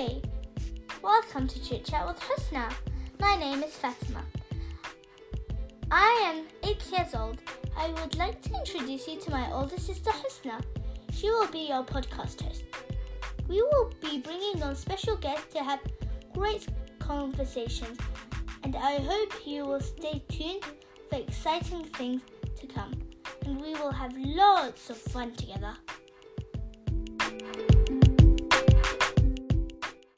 Hey, Welcome to Chit Chat with Husna. My name is Fatima. I am 8 years old. I would like to introduce you to my older sister Husna. She will be your podcast host. We will be bringing on special guests to have great conversations, and I hope you will stay tuned for exciting things to come. And we will have lots of fun together.